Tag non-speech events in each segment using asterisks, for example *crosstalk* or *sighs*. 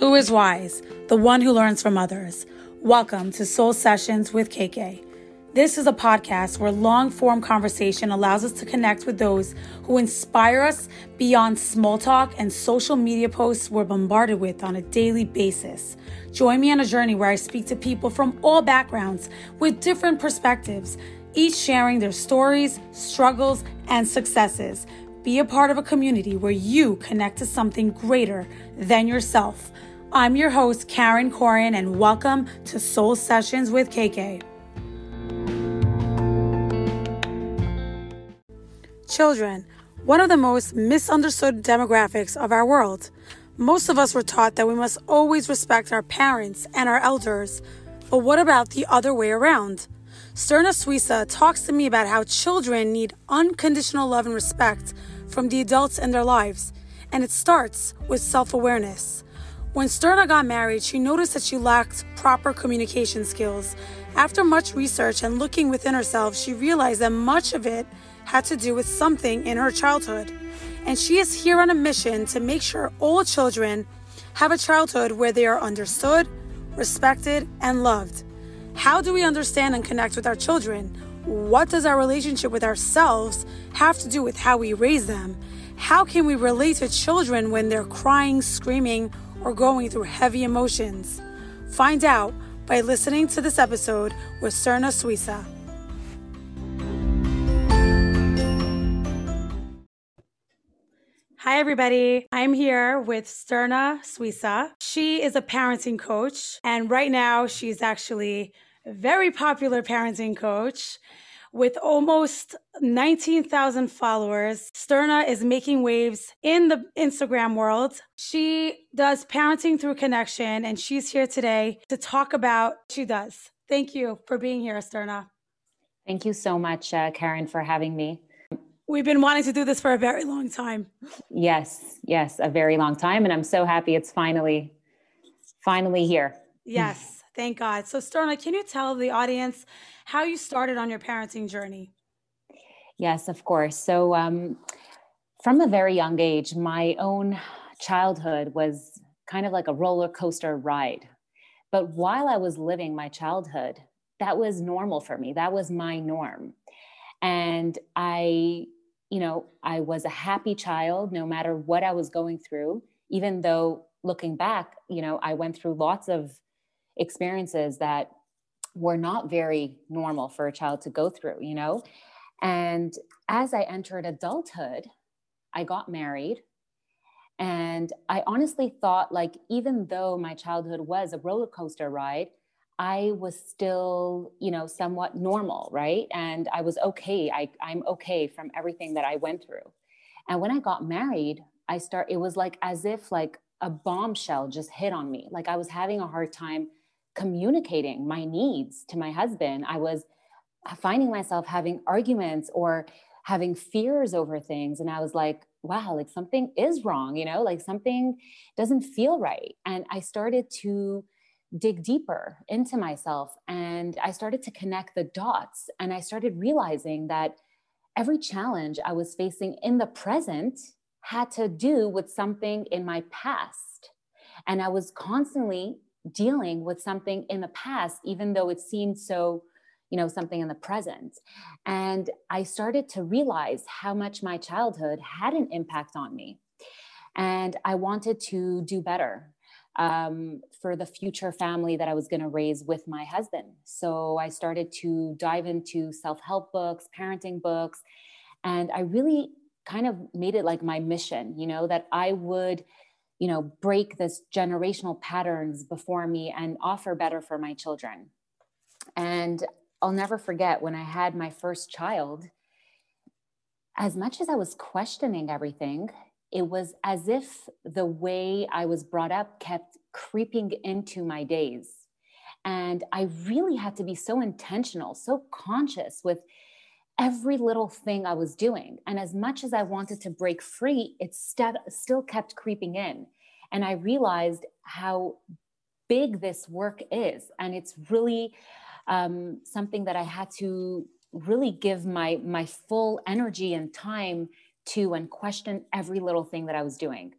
Who is wise? The one who learns from others. Welcome to Soul Sessions with KK. This is a podcast where long form conversation allows us to connect with those who inspire us beyond small talk and social media posts we're bombarded with on a daily basis. Join me on a journey where I speak to people from all backgrounds with different perspectives, each sharing their stories, struggles, and successes. Be a part of a community where you connect to something greater than yourself. I'm your host, Karen Corian, and welcome to Soul Sessions with KK. Children, one of the most misunderstood demographics of our world. Most of us were taught that we must always respect our parents and our elders. But what about the other way around? Sterna Suissa talks to me about how children need unconditional love and respect from the adults in their lives, and it starts with self awareness. When Sterna got married, she noticed that she lacked proper communication skills. After much research and looking within herself, she realized that much of it had to do with something in her childhood. And she is here on a mission to make sure all children have a childhood where they are understood, respected, and loved. How do we understand and connect with our children? What does our relationship with ourselves have to do with how we raise them? How can we relate to children when they're crying, screaming, or going through heavy emotions? Find out by listening to this episode with Sterna Suissa. Hi, everybody. I'm here with Sterna Suissa. She is a parenting coach, and right now she's actually a very popular parenting coach. With almost 19,000 followers, Sterna is making waves in the Instagram world. She does parenting through connection, and she's here today to talk about what she does. Thank you for being here, Sterna. Thank you so much, uh, Karen, for having me. We've been wanting to do this for a very long time. Yes, yes, a very long time, and I'm so happy it's finally, finally here. Yes, thank God. So, Sterna, can you tell the audience how you started on your parenting journey. Yes, of course. So, um, from a very young age, my own childhood was kind of like a roller coaster ride. But while I was living my childhood, that was normal for me. That was my norm. And I, you know, I was a happy child no matter what I was going through, even though looking back, you know, I went through lots of experiences that were not very normal for a child to go through, you know? And as I entered adulthood, I got married. And I honestly thought, like, even though my childhood was a roller coaster ride, I was still, you know, somewhat normal, right? And I was okay. I, I'm okay from everything that I went through. And when I got married, I start, it was like as if like a bombshell just hit on me. Like I was having a hard time communicating my needs to my husband. I was finding myself having arguments or having fears over things. And I was like, wow, like something is wrong, you know, like something doesn't feel right. And I started to dig deeper into myself and I started to connect the dots. And I started realizing that every challenge I was facing in the present had to do with something in my past. And I was constantly dealing with something in the past, even though it seemed so, you know, something in the present. And I started to realize how much my childhood had an impact on me. And I wanted to do better um, for the future family that I was going to raise with my husband. So I started to dive into self help books, parenting books, and I really kind of made it like my mission, you know, that I would you know break this generational patterns before me and offer better for my children and i'll never forget when i had my first child as much as i was questioning everything it was as if the way i was brought up kept creeping into my days and i really had to be so intentional so conscious with every little thing I was doing. And as much as I wanted to break free, it st- still kept creeping in. And I realized how big this work is. And it's really um, something that I had to really give my, my full energy and time to and question every little thing that I was doing.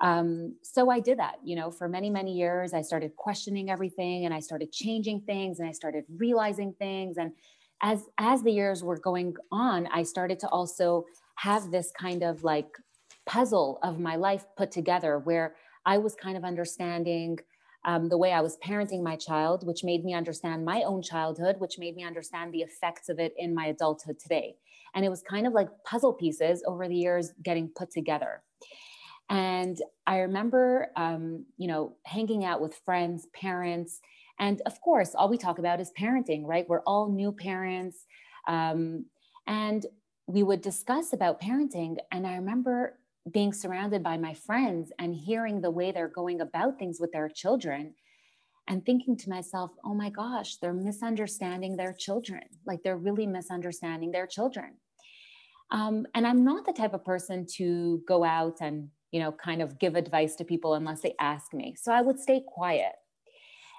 Um, so I did that, you know, for many, many years. I started questioning everything and I started changing things and I started realizing things. And as as the years were going on, I started to also have this kind of like puzzle of my life put together where I was kind of understanding um, the way I was parenting my child, which made me understand my own childhood, which made me understand the effects of it in my adulthood today. And it was kind of like puzzle pieces over the years getting put together. And I remember, um, you know, hanging out with friends, parents, and of course, all we talk about is parenting, right? We're all new parents. Um, and we would discuss about parenting. And I remember being surrounded by my friends and hearing the way they're going about things with their children and thinking to myself, oh my gosh, they're misunderstanding their children. Like they're really misunderstanding their children. Um, and I'm not the type of person to go out and, you know, kind of give advice to people unless they ask me. So I would stay quiet.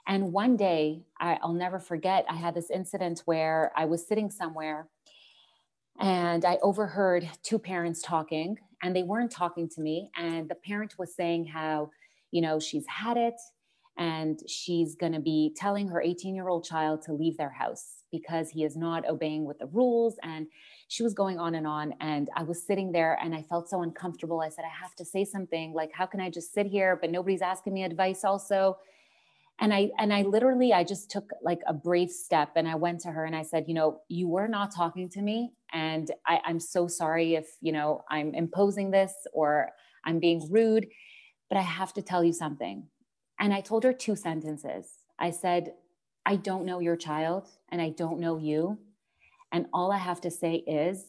And one day, I, I'll never forget, I had this incident where I was sitting somewhere and I overheard two parents talking, and they weren't talking to me. And the parent was saying how, you know, she's had it and she's going to be telling her 18 year old child to leave their house because he is not obeying with the rules. And she was going on and on. And I was sitting there and I felt so uncomfortable. I said, I have to say something. Like, how can I just sit here? But nobody's asking me advice, also and i and i literally i just took like a brave step and i went to her and i said you know you were not talking to me and I, i'm so sorry if you know i'm imposing this or i'm being rude but i have to tell you something and i told her two sentences i said i don't know your child and i don't know you and all i have to say is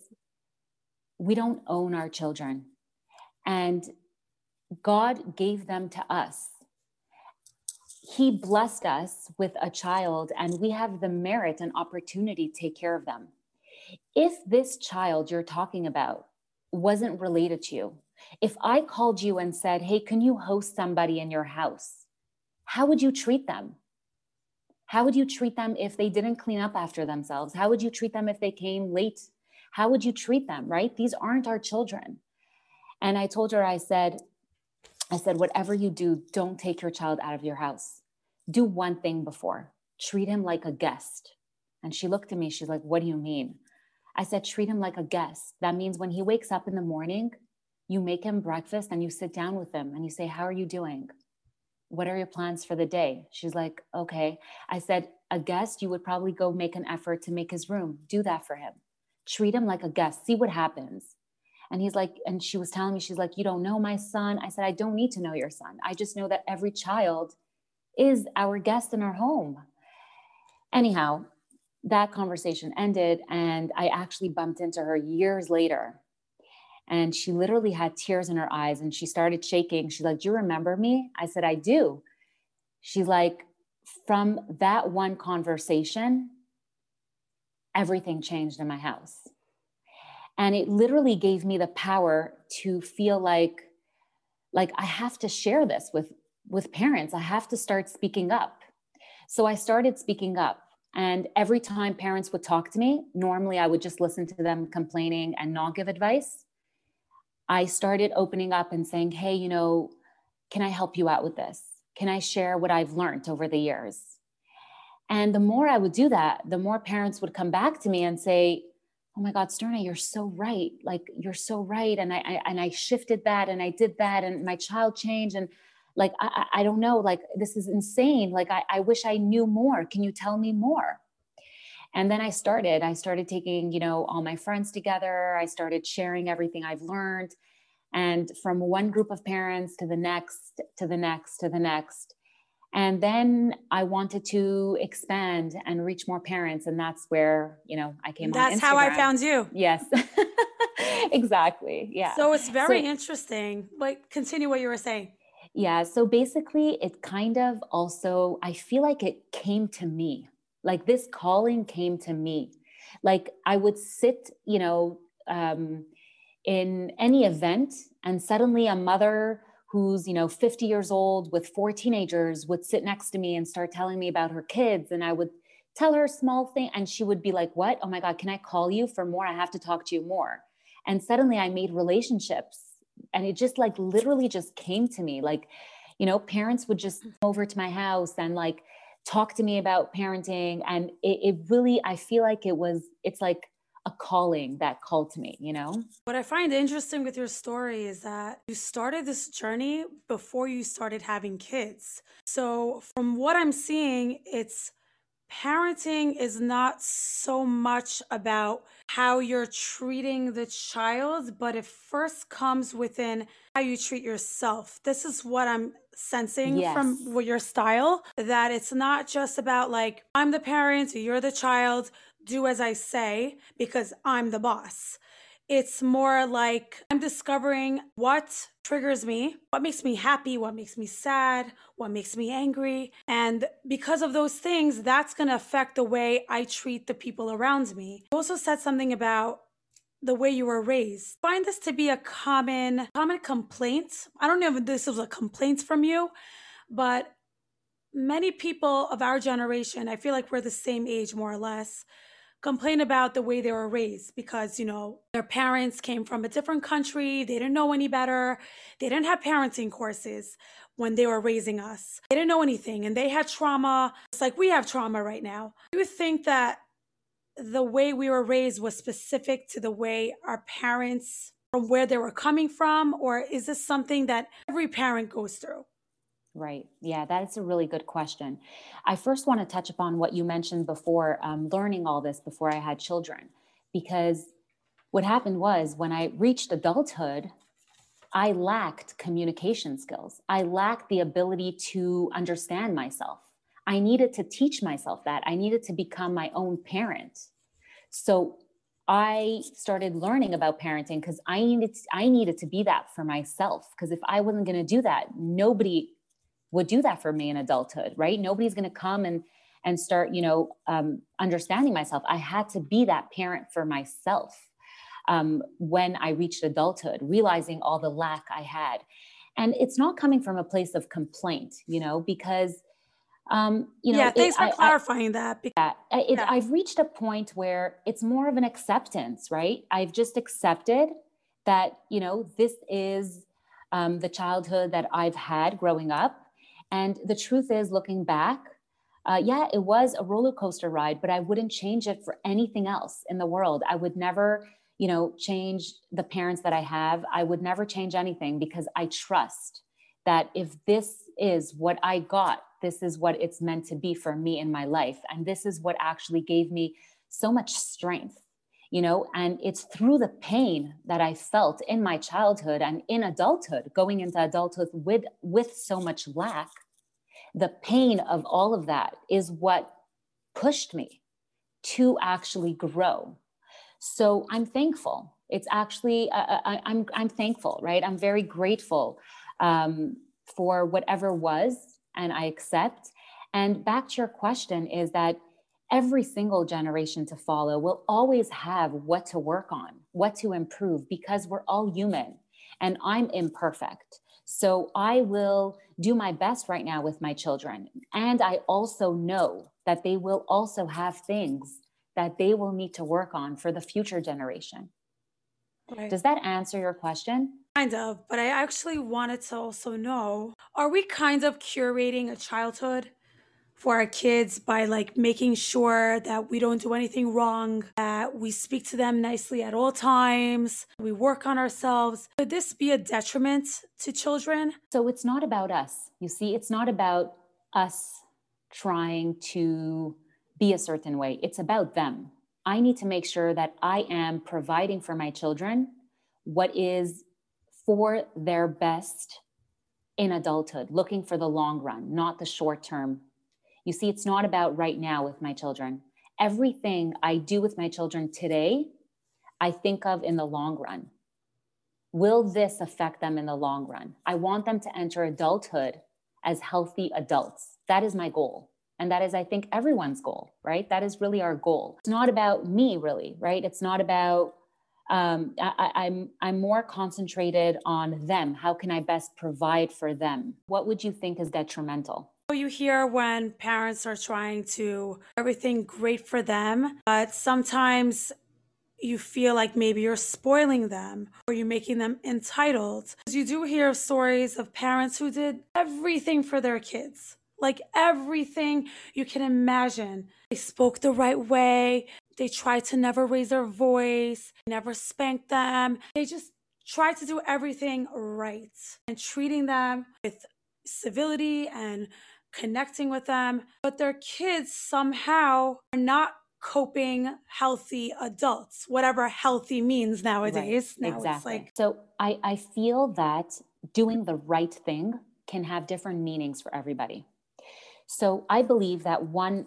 we don't own our children and god gave them to us he blessed us with a child and we have the merit and opportunity to take care of them. If this child you're talking about wasn't related to you, if I called you and said, Hey, can you host somebody in your house? How would you treat them? How would you treat them if they didn't clean up after themselves? How would you treat them if they came late? How would you treat them, right? These aren't our children. And I told her, I said, I said, whatever you do, don't take your child out of your house. Do one thing before, treat him like a guest. And she looked at me, she's like, What do you mean? I said, Treat him like a guest. That means when he wakes up in the morning, you make him breakfast and you sit down with him and you say, How are you doing? What are your plans for the day? She's like, Okay. I said, A guest, you would probably go make an effort to make his room. Do that for him. Treat him like a guest. See what happens. And he's like, and she was telling me, she's like, You don't know my son. I said, I don't need to know your son. I just know that every child is our guest in our home. Anyhow, that conversation ended, and I actually bumped into her years later. And she literally had tears in her eyes and she started shaking. She's like, Do you remember me? I said, I do. She's like, From that one conversation, everything changed in my house and it literally gave me the power to feel like like i have to share this with with parents i have to start speaking up so i started speaking up and every time parents would talk to me normally i would just listen to them complaining and not give advice i started opening up and saying hey you know can i help you out with this? Can i share what i've learned over the years? And the more i would do that the more parents would come back to me and say oh my god sterna you're so right. Like you're so right. And I, I, and i shifted that and i did that and my child changed. And like i i don't know like this is insane. Like i, I wish i knew more. Can you tell me more and then i started i started taking you know all my friends together i started sharing everything i've learned and from one group of parents to the next to the next to the next. And then i wanted to expand and reach more parents and that's where you know i came that's how i found you. Yes. *laughs* Exactly yeah. So it's very so, interesting. Like continue what you were saying. Yeah so basically it kind of also i feel like it came to me like this calling came to me. Like i would sit you know um, in any event and suddenly a mother who's you know 50 years old with four teenagers would sit next to me and start telling me about her kids and i would tell her a small thing and she would be like what? Oh my god can i call you for more? I have to talk to you more. And suddenly i made relationships and it just like literally just came to me. Like you know parents would just come over to my house and like talk to me about parenting and it, it really i feel like it was it's like a calling that called to me, you know? What I find interesting with your story is that you started this journey before you started having kids. So, from what I'm seeing, it's parenting is not so much about how you're treating the child, but it first comes within how you treat yourself. This is what I'm sensing yes. from your style that it's not just about like, I'm the parent, you're the child, do as I say because I'm the boss. It's more like I'm discovering what triggers me, what makes me happy, what makes me sad, what makes me angry. And because of those things, that's going to affect the way I treat the people around me. You also said something about the way you were raised. Find this to be a common common complaint. I don't know if this was a complaint from you, but many people of our generation, I feel like we're the same age more or less, complain about the way they were raised because, you know, their parents came from a different country. They didn't know any better. They didn't have parenting courses when they were raising us. They didn't know anything and they had trauma. It's like we have trauma right now. Do you think that the way we were raised was specific to the way our parents, from where they were coming from? Or is this something that every parent goes through? Right. Yeah, that's a really good question. I first want to touch upon what you mentioned before um, learning all this before I had children, because what happened was when I reached adulthood, I lacked communication skills. I lacked the ability to understand myself. I needed to teach myself that. I needed to become my own parent. So I started learning about parenting because I needed to, I needed to be that for myself. Because if I wasn't going to do that, nobody would do that for me in adulthood, right? Nobody's going to come and and start, you know, um, understanding myself. I had to be that parent for myself um, when I reached adulthood, realizing all the lack I had, and it's not coming from a place of complaint, you know, because. Um, you know, yeah, thanks it, for I, clarifying I, that. Because, yeah, it, yeah. I've reached a point where it's more of an acceptance, right? I've just accepted that, you know, this is um, the childhood that I've had growing up and the truth is, looking back, uh, yeah, it was a roller coaster ride, but I wouldn't change it for anything else in the world. I would never, you know, change the parents that I have. I would never change anything because I trust that if this is what I got, this is what it's meant to be for me in my life. And this is what actually gave me so much strength you know? And it's through the pain that i felt in my childhood and in adulthood going into adulthood with with so much lack the pain of all of that is what pushed me to actually grow. So i'm thankful. It's actually uh, uh I, am I'm, I'm thankful right? I'm very grateful um, for whatever was and i accept and back to your question is that every single generation to follow will always have what to work on, what to improve, because we're all human and I'm imperfect. So I will do my best right now with my children. And I also know that they will also have things that they will need to work on for the future generation. Right. Does that answer your question? Kind of, but I actually wanted to also know are we kind of curating a childhood for our kids by like making sure that we don't do anything wrong, that we speak to them nicely at all times, we work on ourselves. Could this be a detriment to children? So it's not about us. You see, it's not about us trying to be a certain way, it's about them. I need to make sure that I am providing for my children what is for their best in adulthood, looking for the long run, not the short term you see, it's not about right now with my children. Everything I do with my children today, I think of in the long run. Will this affect them in the long run? I want them to enter adulthood as healthy adults. That is my goal. And that is, I think, everyone's goal, right? That is really our goal. It's not about me, really, right? It's not about um, I, I'm I'm more concentrated on them. How can I best provide for them? What would you think is detrimental? You hear when parents are trying to everything great for them, but sometimes you feel like maybe you're spoiling them or you're making them entitled. You do hear stories of parents who did everything for their kids, like everything you can imagine. They spoke the right way, they tried to never raise their voice, never spank them. They just tried to do everything right and treating them with civility and connecting with them. But their kids somehow are not coping healthy adults, whatever healthy means nowadays. Right. Now exactly. Like- so I, I feel that doing the right thing can have different meanings for everybody. So I believe that one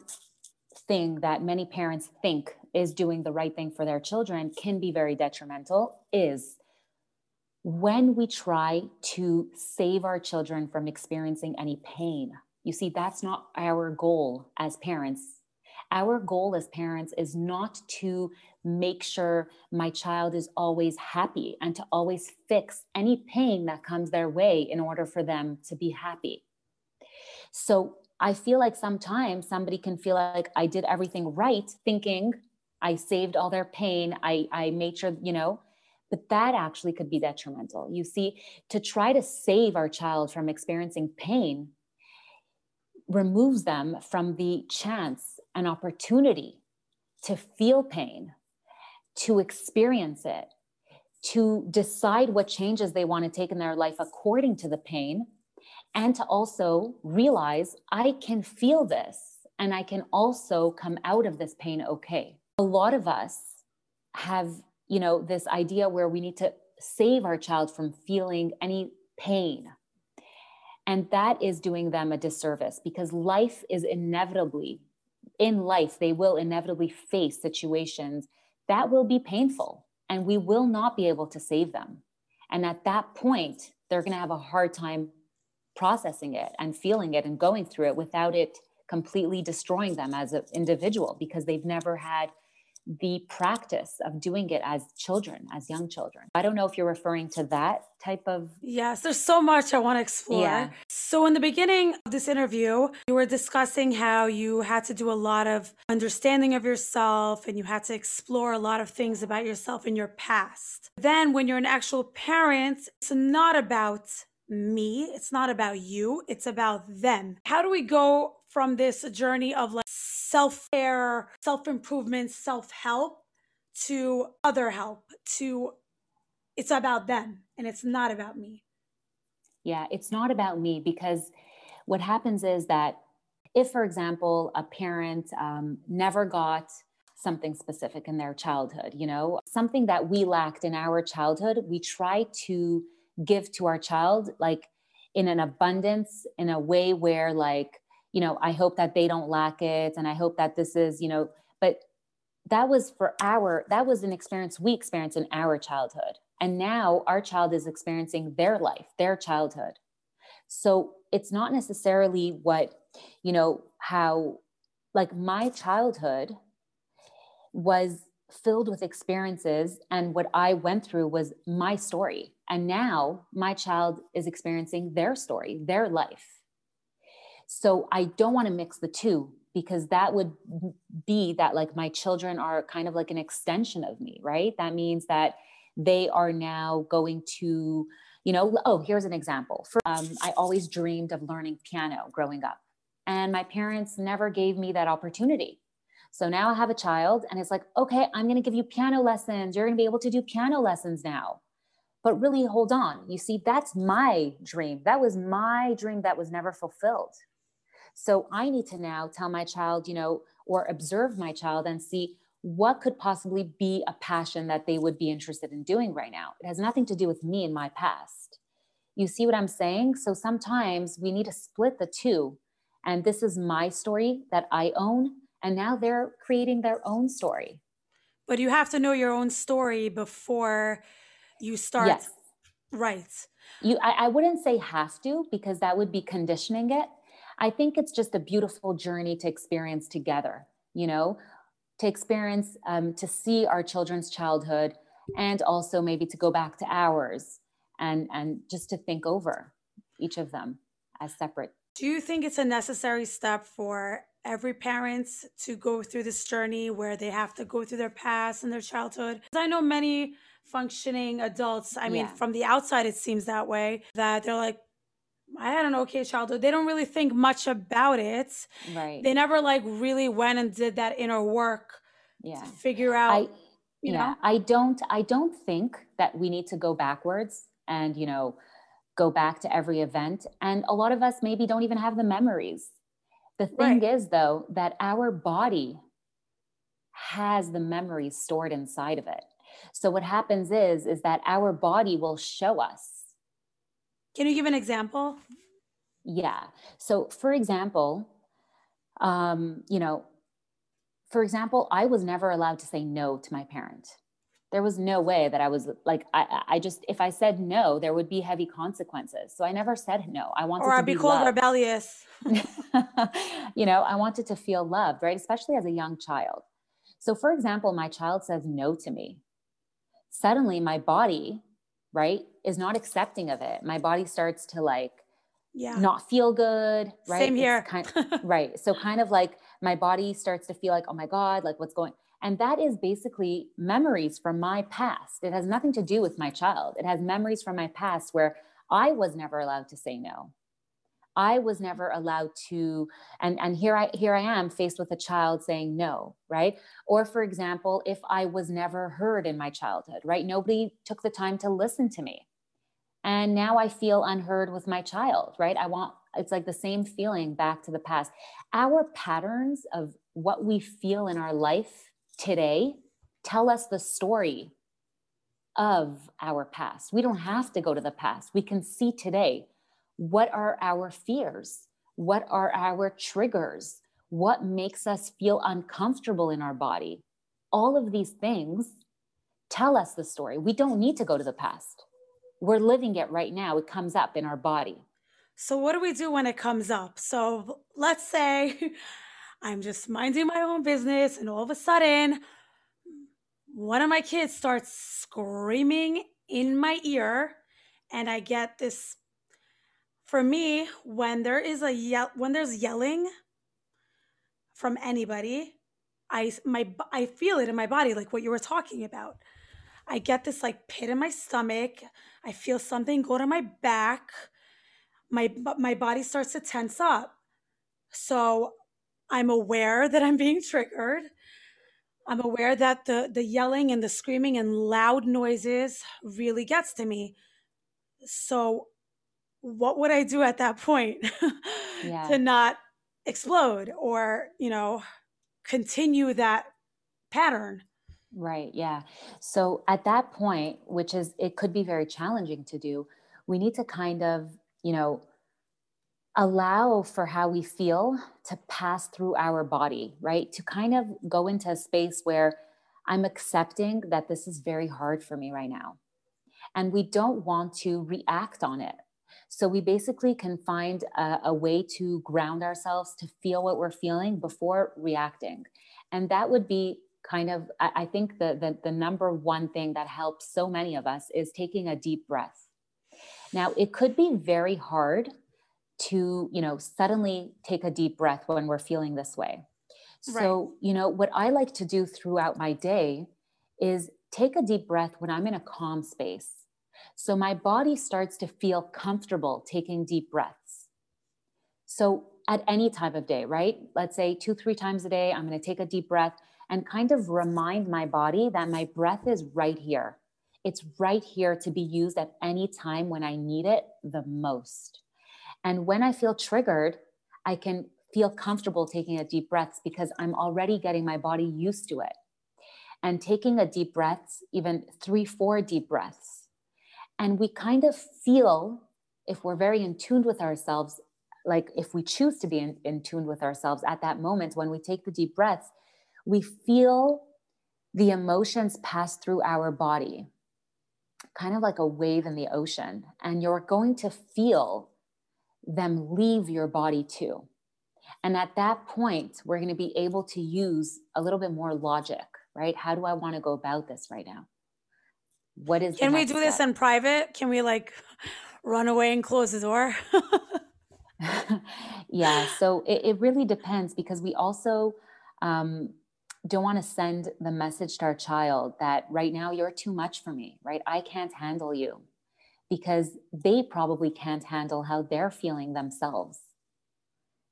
thing that many parents think is doing the right thing for their children can be very detrimental is when we try to save our children from experiencing any pain. You see, that's not our goal as parents our goal as parents is not to make sure my child is always happy and to always fix any pain that comes their way in order for them to be happy. So I feel like sometimes somebody can feel like I did everything right, thinking I saved all their pain. I, I made sure, you know, but that actually could be detrimental. You see, to try to save our child from experiencing pain removes them from the chance and opportunity to feel pain, to experience it, to decide what changes they want to take in their life according to the pain, and to also realize I can feel this and I can also come out of this pain okay. A lot of us have, you know, this idea where we need to save our child from feeling any pain. And that is doing them a disservice because life is inevitably in life, they will inevitably face situations that will be painful and we will not be able to save them. And at that point, they're going to have a hard time processing it and feeling it and going through it without it completely destroying them as an individual because they've never had the practice of doing it as children, as young children. I don't know if you're referring to that type of. Yes, there's so much I want to explore. Yeah. So, in the beginning of this interview, you were discussing how you had to do a lot of understanding of yourself and you had to explore a lot of things about yourself in your past. Then, when you're an actual parent, it's not about me, it's not about you, it's about them. How do we go from this journey of like self care, self improvement, self help to other help, to it's about them and it's not about me. Yeah, it's not about me because what happens is that if, for example, a parent um, never got something specific in their childhood, you know, something that we lacked in our childhood, we try to give to our child like in an abundance, in a way where, like, you know, I hope that they don't lack it. And I hope that this is, you know, but that was for our, that was an experience we experienced in our childhood. And now our child is experiencing their life, their childhood. So it's not necessarily what, you know, how like my childhood was filled with experiences and what I went through was my story. And now my child is experiencing their story, their life. So I don't want to mix the two because that would be that like my children are kind of like an extension of me, right? That means that they are now going to, you know, oh, here's an example. For, um, I always dreamed of learning piano growing up, and my parents never gave me that opportunity. So now I have a child, and it's like, okay, I'm going to give you piano lessons. You're going to be able to do piano lessons now. But really, hold on. You see, that's my dream. That was my dream that was never fulfilled. So I need to now tell my child, you know, or observe my child and see what could possibly be a passion that they would be interested in doing right now. It has nothing to do with me and my past. You see what I'm saying? So sometimes we need to split the two. And this is my story that I own. And now they're creating their own story. But you have to know your own story before you start. Yes. Right. You, I, I wouldn't say have to because that would be conditioning it. I think it's just a beautiful journey to experience together, you know, to experience, um, to see our children's childhood and also maybe to go back to ours and, and just to think over each of them as separate. Do you think it's a necessary step for every parent to go through this journey where they have to go through their past and their childhood. Because I know many functioning adults, I mean, Yeah. from the outside, it seems that way, that they're like, I had an okay childhood. They don't really think much about it. Right. They never like really went and did that inner work Yeah. to figure I out, you yeah, know? I don't I don't think that we need to go backwards and, you know, go back to every event and a lot of us maybe don't even have the memories. The thing Right. is though that our body has the memories stored inside of it. So what happens is is that our body will show us Can you give an example? Yeah. So, for example, um, you know, for example, I was never allowed to say no to my parent. There was no way that I was like, I, I just, if I said no, there would be heavy consequences. So I never said no. I wanted Or to I'd be be called loved. rebellious. *laughs* you know, I wanted to feel loved, right? Especially as a young child. So, for example, my child says no to me. Suddenly, my body, right, is not accepting of it. My body starts to like Yeah. not feel good, right? Same here. kind, *laughs* right. So, kind of like my body starts to feel like, oh my God, like what's going And that is basically memories from my past. It has nothing to do with my child. It has memories from my past where I was never allowed to say no. I was never allowed to, and, and here I here I am faced with a child saying no, right? Or for example, if I was never heard in my childhood, right? Nobody took the time to listen to me. And now I feel unheard with my child, right? I want it's like the same feeling back to the past. Our patterns of what we feel in our life today tell us the story of our past. We don't have to go to the past. We can see today what are our fears? What are our triggers? What makes us feel uncomfortable in our body? All of these things tell us the story. We don't need to go to the past. We're living it right now. It comes up in our body. So, what do we do when it comes up? So, let's say *laughs* I'm just minding my own business, and all of a sudden, one of my kids starts screaming in my ear, and I get this. For me, when there is a yell, when there's yelling from anybody, I my I feel it in my body, like what you were talking about. I get this like pit in my stomach. I feel something go to my back my my body starts to tense up. So I'm aware that I'm being triggered. I'm aware that the the yelling and the screaming and loud noises really gets to me. So what would I do at that point *laughs* Yeah. to not explode or, you know, continue that pattern? Right. Yeah. So at that point, which is, it could be very challenging to do, we need to kind of, you know, allow for how we feel to pass through our body, right? To kind of go into a space where I'm accepting that this is very hard for me right now. And we don't want to react on it. So we basically can find a, a way to ground ourselves to feel what we're feeling before reacting. And that would be kind of, I, I think the, the the number one thing that helps so many of us is taking a deep breath. Now it could be very hard to, you know, suddenly take a deep breath when we're feeling this way. Right. So, you know, what I like to do throughout my day is take a deep breath when I'm in a calm space. So my body starts to feel comfortable taking deep breaths. So at any time of day, right? Let's say two, three times a day, I'm going to take a deep breath and kind of remind my body that my breath is right here. It's right here to be used at any time when I need it the most. And when I feel triggered, I can feel comfortable taking a deep breaths because I'm already getting my body used to it. And taking a deep breaths, even three, four deep breaths. And we kind of feel, if we're very in tune with ourselves, like if we choose to be in, in tune with ourselves at that moment when we take the deep breaths, we feel the emotions pass through our body, kind of like a wave in the ocean. And you're going to feel them leave your body too. And at that point, we're going to be able to use a little bit more logic, right? How do I want to go about this right now? What is Can we do this in private? Can we like run away and close the door? *laughs* yeah, so it, it, really depends because we also um, don't want to send the message to our child that right now you're too much for me, right? I can't handle you because they probably can't handle how they're feeling themselves.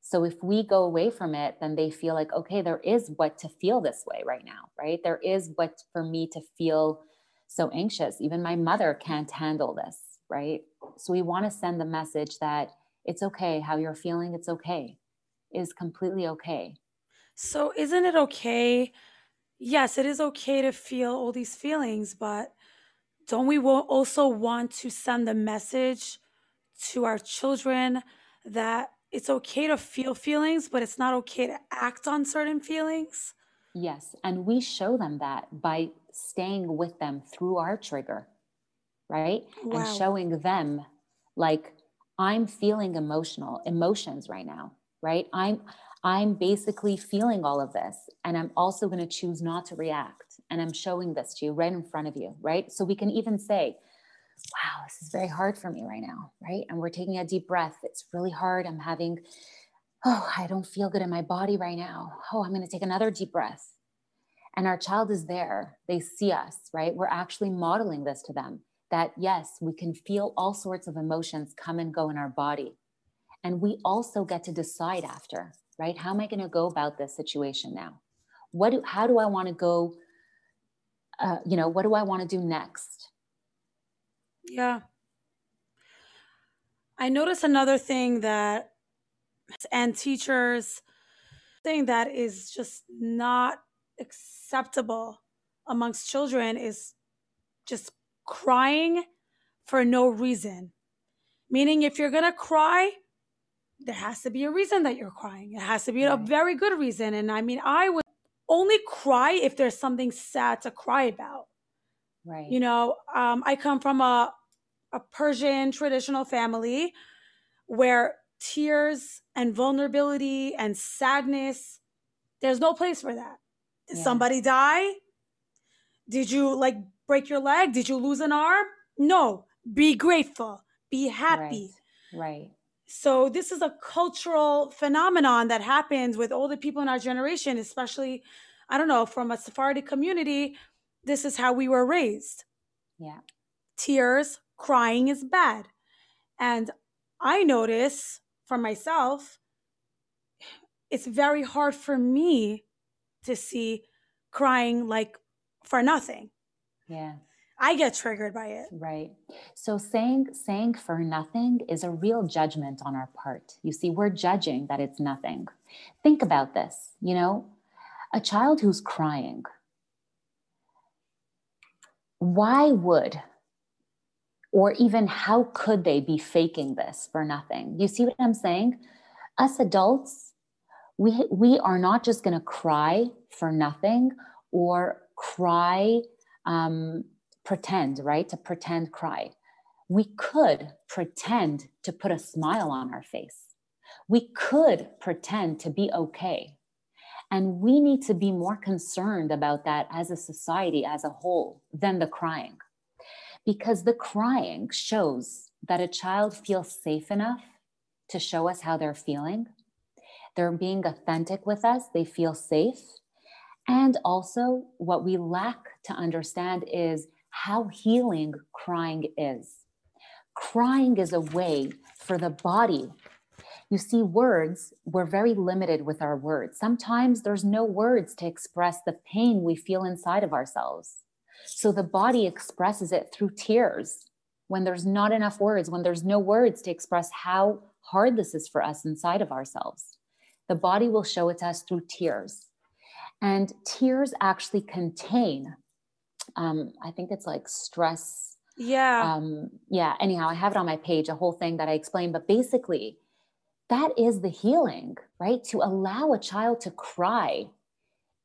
So if we go away from it, then they feel like, okay, there is what to feel this way right now, right? There is what for me to feel so anxious. Even my mother can't handle this, right? So we want to send the message that it's okay how you're feeling, it's okay, is completely okay. So isn't it okay? Yes, it is okay to feel all these feelings, but don't we also want to send the message to our children that it's okay to feel feelings, but it's not okay to act on certain feelings. Yes. And we show them that by staying with them through our trigger, right? Wow. And showing them, like, I'm feeling emotional emotions right now, right? I'm I'm basically feeling all of this and I'm also going to choose not to react and I'm showing this to you right in front of you, right? So we can even say, wow, this is very hard for me right now, right? And we're taking a deep breath. It's really hard. I'm having, oh, I don't feel good in my body right now. Oh, I'm going to take another deep breath. And our child is there. They see us, right? We're actually modeling this to them that yes, we can feel all sorts of emotions come and go in our body. And we also get to decide after, right? How am I going to go about this situation now? What do, how do I want to go? Uh, you know, what do I want to do next? Yeah. I notice another thing that, and teachers, thing that is just not acceptable amongst children is just crying for no reason. Meaning, if you're going to cry, there has to be a reason that you're crying. It has to be right. a very good reason. And I mean, I would only cry if there's something sad to cry about. Right. You know, um, I come from a, a Persian traditional family where tears and vulnerability and sadness, there's no place for that. Yeah. somebody die? Did you like break your leg? Did you lose an arm? No. Be grateful. Be happy. Right. right. So this is a cultural phenomenon that happens with older people in our generation, especially, I don't know, from a Sephardic community this is how we were raised. Yeah. Tears, crying is bad. And I notice for myself, it's very hard for me to see crying like for nothing. Yeah. I get triggered by it. Right. So saying saying for nothing is a real judgment on our part. You see, we're judging that it's nothing. Think about this, you know, a child who's crying, why would or even how could they be faking this for nothing you see what i'm saying us adults we we are not just going to cry for nothing or cry um, pretend right to pretend cry we could pretend to put a smile on our face we could pretend to be okay and we need to be more concerned about that as a society as a whole than the crying. Because the crying shows that a child feels safe enough to show us how they're feeling. They're being authentic with us, they feel safe. And also, what we lack to understand is how healing crying is. Crying is a way for the body you see, words, we're very limited with our words. Sometimes there's no words to express the pain we feel inside of ourselves. So the body expresses it through tears when there's not enough words, when there's no words to express how hard this is for us inside of ourselves. The body will show it to us through tears. And tears actually contain, um, I think it's like stress. Yeah. Um, yeah. Anyhow, I have it on my page, a whole thing that I explain. But basically, that is the healing, right? To allow a child to cry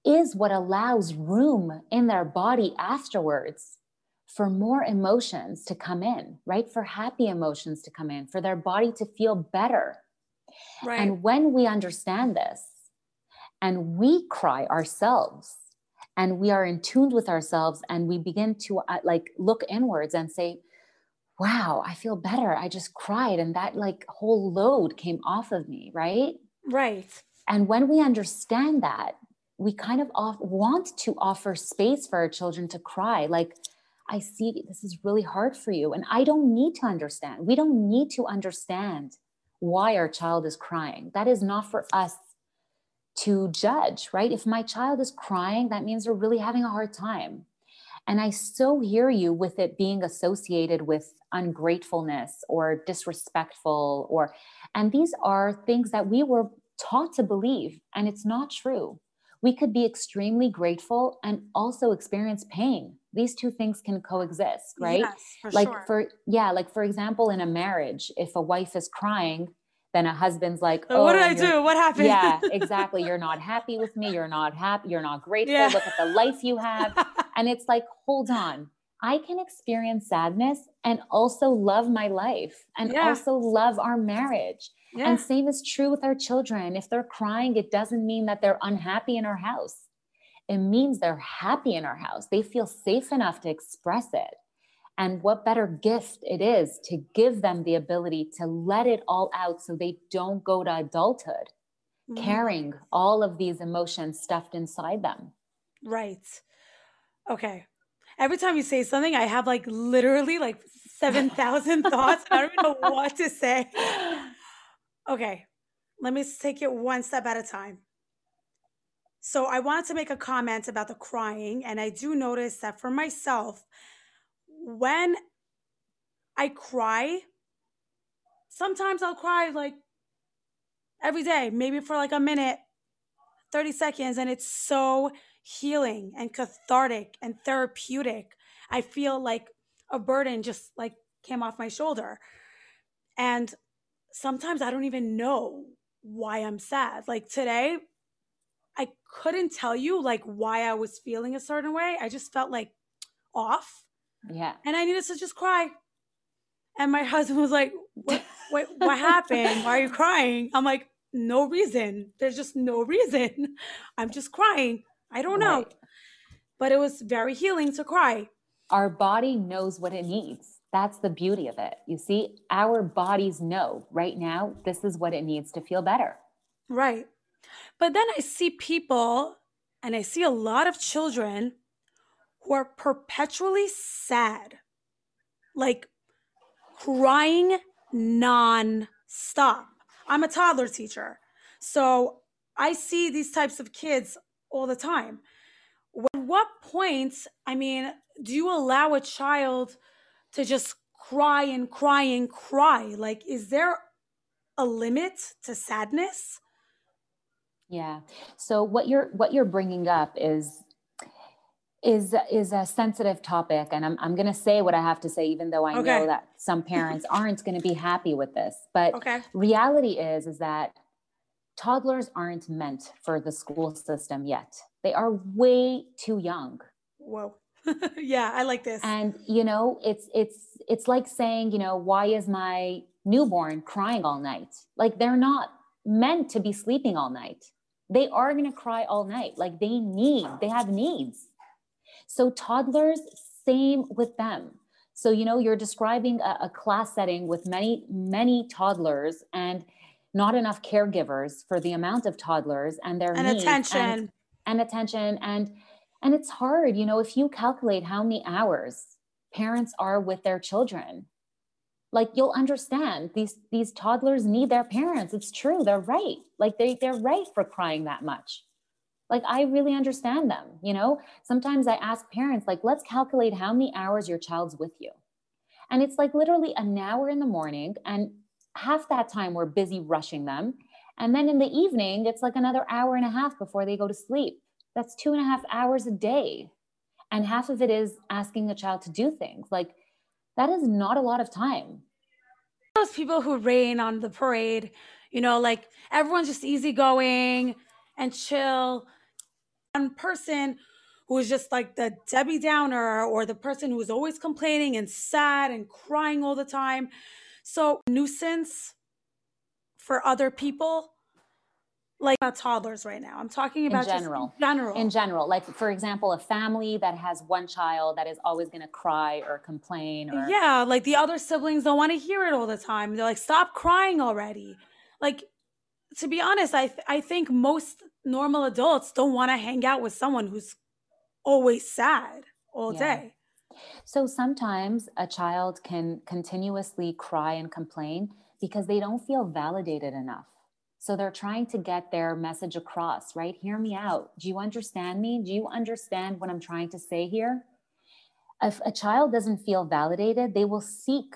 is what allows room in their body afterwards for more emotions to come in, right? For happy emotions to come in, for their body to feel better. Right. And when we understand this and we cry ourselves and we are in tune with ourselves and we begin to uh, like look inwards and say, wow, I feel better. I just cried and that like whole load came off of me, right? Right. And when we understand that, we kind of off, want to offer space for our children to cry. Like, I see this is really hard for you. And I don't need to understand. We don't need to understand why our child is crying. That is not for us to judge, right? If my child is crying, that means they're really having a hard time. And I so hear you with it being associated with ungratefulness or disrespectful or and these are things that we were taught to believe and it's not true. We could be extremely grateful and also experience pain. These two things can coexist, right? Yes, for like sure. for yeah, like for example in a marriage, if a wife is crying, then a husband's like, Like, what did I oh, do? What happened? yeah, *laughs* exactly. You're not happy with me. You're not happy. You're not grateful. Yeah. Look at the life you have. *laughs* And it's like, hold on. I can experience sadness and also love my life and Yeah. also love our marriage. yeah. And same is true with our children. If they're crying, it doesn't mean that they're unhappy in our house. It means they're happy in our house. They feel safe enough to express it. And what better gift it is to give them the ability to let it all out so they don't go to adulthood Mhm. carrying all of these emotions stuffed inside them. Right. Okay. Every time you say something, I have like literally like 7,000 *laughs* thoughts. I don't even know what to say. *laughs* Okay. Let me take it one step at a time. So I wanted to make a comment about the crying. And I do notice that for myself, when I cry, sometimes I'll cry like every day, maybe for like a minute, 30 seconds. And it's so healing and cathartic and therapeutic. I feel like a burden just like came off my shoulder. And sometimes I don't even know why I'm sad. Like today, couldn't tell you like why I was feeling a certain way. I just felt like off Yeah. and I needed to just cry. And my *laughs* husband was like, "What? What? What happened? Why are you crying?" I'm like, "No reason. There's just no reason. I'm just crying. I don't know." Right. But it was very healing to cry. Our body knows what it needs. That's the beauty of it. You see, our bodies know right now this is what it needs to feel better. Right. But then I see people, and I see a lot of children who are perpetually sad, like crying non-stop. I'm a toddler teacher, so I see these types of kids all the time. At what point, I mean, do you allow a child to just cry and cry and cry? Like, is there a limit to sadness? Yeah. So what you're what you're bringing up is is is a sensitive topic and I'm I'm going to say what I have to say even though I Okay. know that some parents *laughs* aren't going to be happy with this. But Okay. reality is is that toddlers aren't meant for the school system yet. They are way too young. Whoa. *laughs* yeah, I like this. And you know, it's it's it's like saying, you know, why is my newborn crying all night? Like they're not meant to be sleeping all night. They are going to cry all night. Like they need, they have needs. So toddlers, same with them. So you know, you're describing a, a class setting with many many toddlers and not enough caregivers for the amount of toddlers and their and attention. and attention and and it's hard you know if you calculate how many hours parents are with their children like you'll understand these these toddlers need their parents. It's true they're right. Like they they're right for crying that much. Like i really understand them you know? Sometimes i ask parents like let's calculate how many hours your child's with you. And it's like literally an hour in the morning and half that time we're busy rushing them. And then in the evening it's like another hour and a half before they go to sleep. That's two and a half hours a day. And half of it is asking a child to do things like that is not a lot of time Those people who rain on the parade, you know, like everyone's just easygoing and chill. One person who is just like the Debbie Downer or the person who is always complaining and sad and crying all the time. So, nuisance for other people. Like about toddlers right now. I'm talking about in general. in general. In general, like for example, a family that has one child that is always going to cry or complain or Yeah, like the other siblings don't want to hear it all the time. They're like, "Stop crying already." Like to be honest, I th- I think most normal adults don't want to hang out with someone who's always sad all Yeah. day. So sometimes a child can continuously cry and complain because they don't feel validated enough. So they're trying to get their message across, right? Hear me out. Do you understand me? Do you understand what I'm trying to say here? If a child doesn't feel validated, they will seek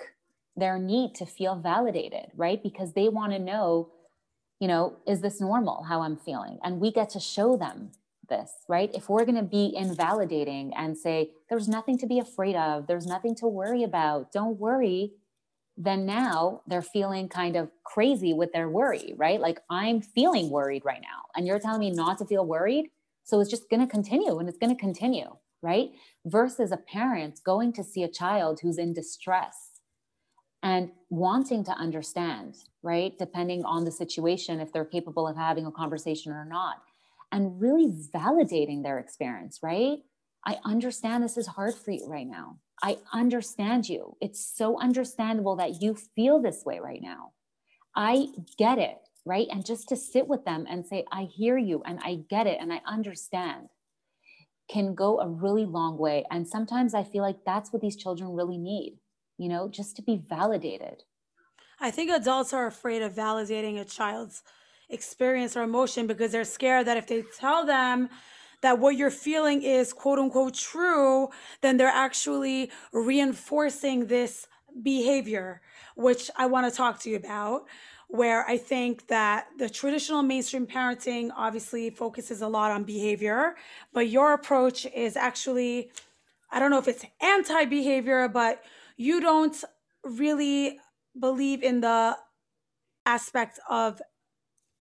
their need to feel validated, right? Because they want to know, you know, is this normal how I'm feeling? And we get to show them this, right? If we're going to be invalidating and say, there's nothing to be afraid of, there's nothing to worry about, don't worry, then now they're feeling kind of crazy with their worry, right? Like, I'm feeling worried right now, and you're telling me not to feel worried. So it's just going to continue and it's going to continue, right? Versus a parent going to see a child who's in distress and wanting to understand, right? Depending on the situation, if they're capable of having a conversation or not and really validating their experience, right? I understand this is hard for you right now. I understand you. It's so understandable that you feel this way right now. I get it, right? And just to sit with them and say, I hear you and I get it and I understand can go a really long way. And sometimes I feel like that's what these children really need, you know, just to be validated. I think adults are afraid of validating a child's experience or emotion because they're scared that if they tell them that what you're feeling is quote unquote true, then they're actually reinforcing this behavior, which I want to talk to you about. Where I think that the traditional mainstream parenting obviously focuses a lot on behavior, but your approach is actually, I don't know if it's anti behavior, but you don't really believe in the aspect of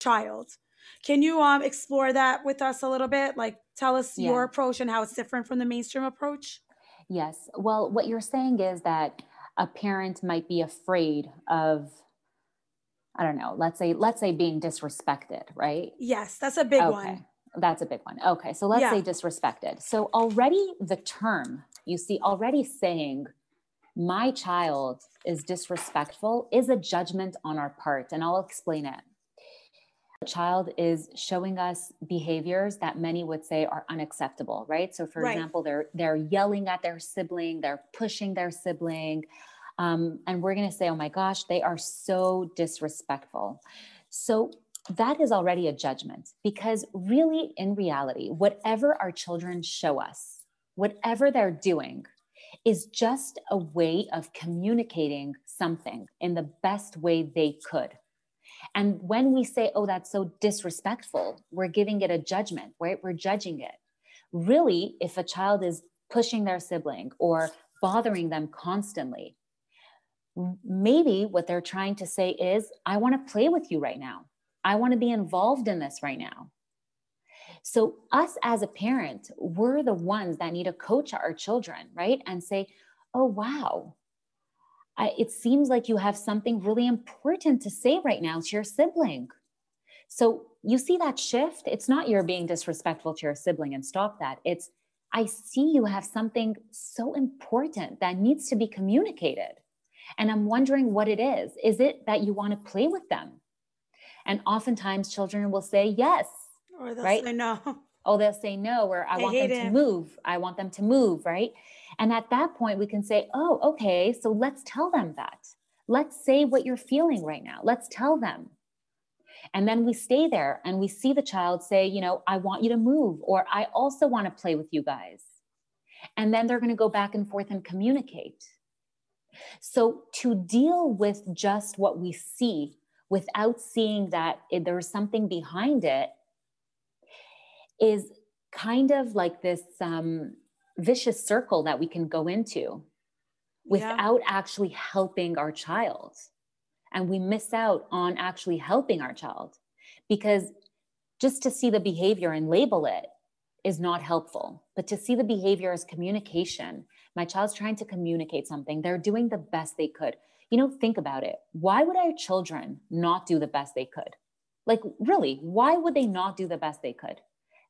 child. Can you um explore that with us a little bit? Like tell us Yeah. your approach and how it's different from the mainstream approach? Yes. Well, what you're saying is that a parent might be afraid of, I don't know, let's say, let's say being disrespected, right? Yes, that's a big okay. one. That's a big one. Okay. So let's Yeah. say disrespected. So already the term, you see, already saying my child is disrespectful is a judgment on our part. And I'll explain it. A child is showing us behaviors that many would say are unacceptable, right? So, for Right. example, they're they're yelling at their sibling, they're pushing their sibling, um, and we're going to say, "Oh my gosh, they are so disrespectful." So that is already a judgment because really, in reality, whatever our children show us, whatever they're doing, is just a way of communicating something in the best way they could. And when we say, oh, that's so disrespectful, we're giving it a judgment, right? We're judging it. Really, if a child is pushing their sibling or bothering them constantly, maybe what they're trying to say is, I want to play with you right now. I want to be involved in this right now. So, us as a parent, we're the ones that need to coach our children, right? And say, oh, wow, I, it seems like you have something really important to say right now to your sibling. So you see that shift? It's not you're being disrespectful to your sibling and stop that. It's, I see you have something so important that needs to be communicated. And I'm wondering what it is. Is it that you want to play with them? And oftentimes children will say yes. Or they'll Right? say no. Oh, they'll say no, or I I want them to move. I want them to move, right? And at that point, we can say, oh, okay, so let's tell them that. Let's say what you're feeling right now. Let's tell them. And then we stay there and we see the child say, you know, I want you to move, or I also want to play with you guys. And then they're going to go back and forth and communicate. So to deal with just what we see without seeing that there's something behind it is kind of like this um, vicious circle that we can go into Yeah. without actually helping our child. And we miss out on actually helping our child because just to see the behavior and label it is not helpful. But to see the behavior as communication, my child's trying to communicate something, they're doing the best they could. You know, think about it. Why would our children not do the best they could? Like, really, why would they not do the best they could?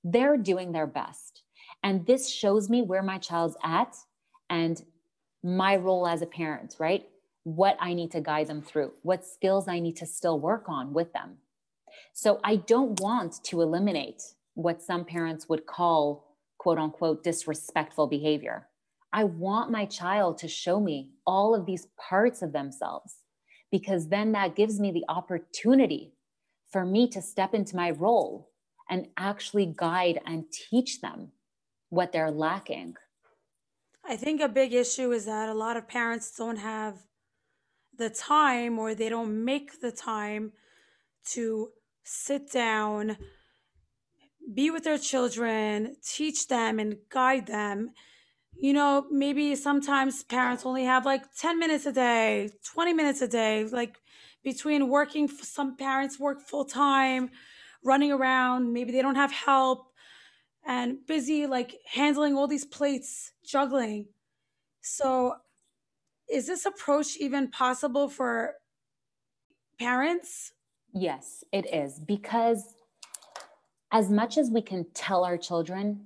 They're doing their best. And this shows me where my child's at and my role as a parent, right? What I need to guide them through, what skills I need to still work on with them. So I don't want to eliminate what some parents would call quote unquote disrespectful behavior. I want my child to show me all of these parts of themselves because then that gives me the opportunity for me to step into my role and actually guide and teach them what they're lacking. I think a big issue is that a lot of parents don't have the time or they don't make the time to sit down, be with their children, teach them, and guide them. You know, maybe sometimes parents only have like 10 minutes a day, 20 minutes a day, like between working, some parents work full time, running around, maybe they don't have help and busy like handling all these plates, juggling. So, is this approach even possible for parents? Yes, it is because as much as we can tell our children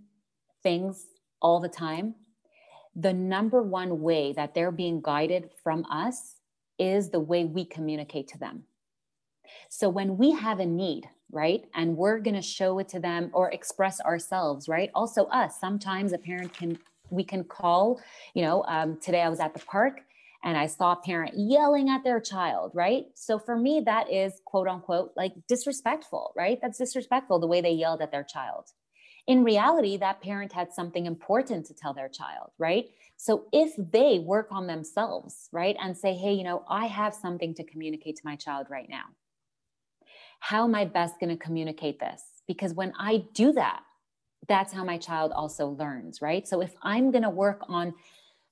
things all the time, the number one way that they're being guided from us is the way we communicate to them. So when we have a need, right, and we're going to show it to them or express ourselves, right? Also, us, sometimes a parent can, we can call, you know, um, today I was at the park and I saw a parent yelling at their child, right? So for me, that is quote unquote like disrespectful, right? That's disrespectful the way they yelled at their child. In reality, that parent had something important to tell their child, right? So if they work on themselves, right, and say, hey, you know, I have something to communicate to my child right now. How am I best going to communicate this? Because when I do that, that's how my child also learns, right? So if I'm going to work on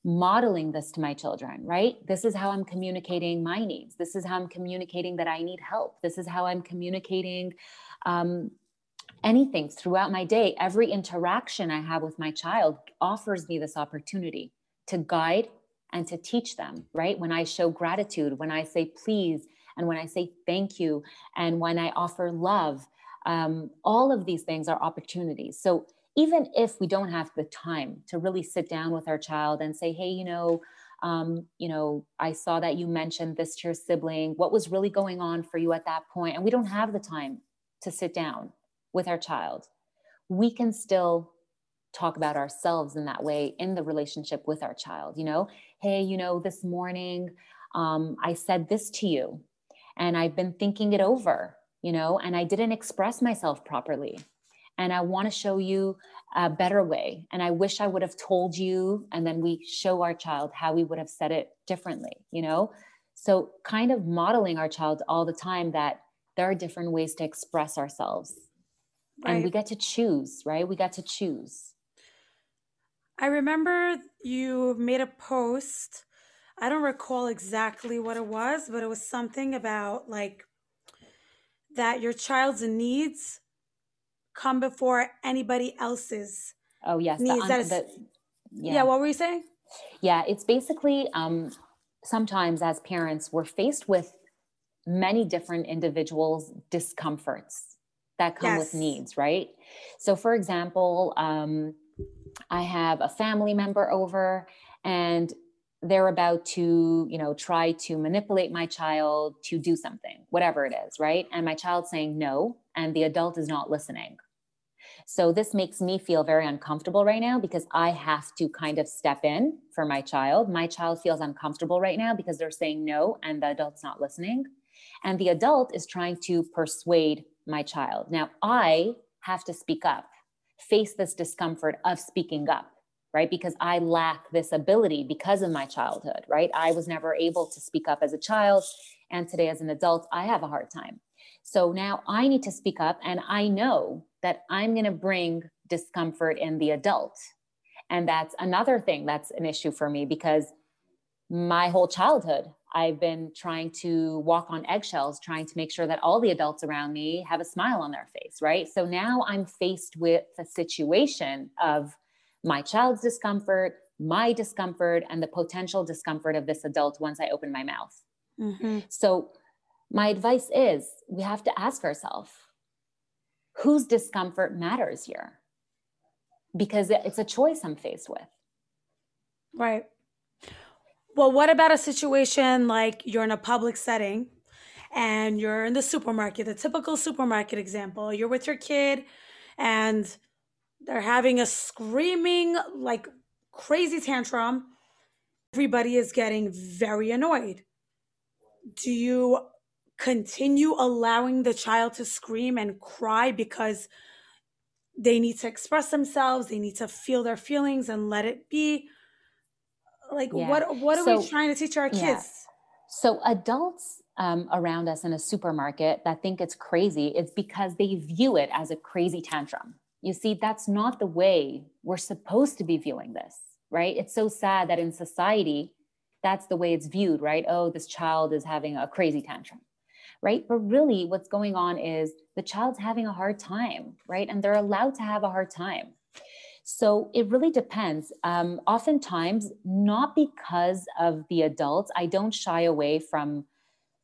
modeling this to my children, right? This is how I'm communicating my needs. This is how I'm communicating that I need help. This is how I'm communicating um, anything throughout my day. Every interaction I have with my child offers me this opportunity to guide and to teach them, right? When I show gratitude, when I say please, and when I say thank you, and when I offer love, um, all of these things are opportunities. So even if we don't have the time to really sit down with our child and say, hey, you know, um, you know, I saw that you mentioned this to your sibling. What was really going on for you at that point? And we don't have the time to sit down with our child. We can still talk about ourselves in that way in the relationship with our child. You know, hey, you know, this morning um, I said this to you and I've been thinking it over, you know, and I didn't express myself properly and I want to show you a better way. And I wish I would have told you. And then we show our child how we would have said it differently, you know? So, kind of modeling our child all the time that there are different ways to express ourselves. Right. And we get to choose, right? We got to choose. I remember you made a post. I don't recall exactly what it was, but it was something about like that your child's needs come before anybody else's oh yes needs. The, un- the, yeah. yeah. what were you saying? Yeah, it's basically um, sometimes as parents we're faced with many different individuals' discomforts that come yes. with needs, right? So, for example, um, I have a family member over and they're about to you know try to manipulate my child to do something whatever it is right? And my child saying no and the adult is not listening. So this makes me feel very uncomfortable right now because i have to kind of step in for my child. My child feels uncomfortable right now because they're saying no and the adult's not listening. And the adult is trying to persuade my child. Now i have to speak up face this discomfort of speaking up right? Because I lack this ability because of my childhood, right? I was never able to speak up as a child. And today, as an adult, I have a hard time. So now I need to speak up, and I know that I'm going to bring discomfort in the adult. And that's another thing that's an issue for me because my whole childhood, I've been trying to walk on eggshells, trying to make sure that all the adults around me have a smile on their face, right? So now I'm faced with a situation of my child's discomfort, my discomfort, and the potential discomfort of this adult once I open my mouth. Mm-hmm. So my advice is we have to ask ourselves whose discomfort matters here because it's a choice i'm faced with right well what about a situation like you're in a public setting and you're in the supermarket the typical supermarket example you're with your kid and they're having a screaming like crazy tantrum. Everybody is getting very annoyed. Do you continue allowing the child to scream and cry because they need to express themselves they need to feel their feelings and let it be? Like yeah. what what are so, we trying to teach our kids? Yeah. so adults um, around us in a supermarket that think it's crazy it's because they view it as a crazy tantrum you see that's not the way we're supposed to be viewing this right it's so sad that in society that's the way it's viewed right oh this child is having a crazy tantrum right? But really, what's going on is the child's having a hard time, right? And they're allowed to have a hard time. So it really depends. Um, oftentimes, not because of the adults, I don't shy away from,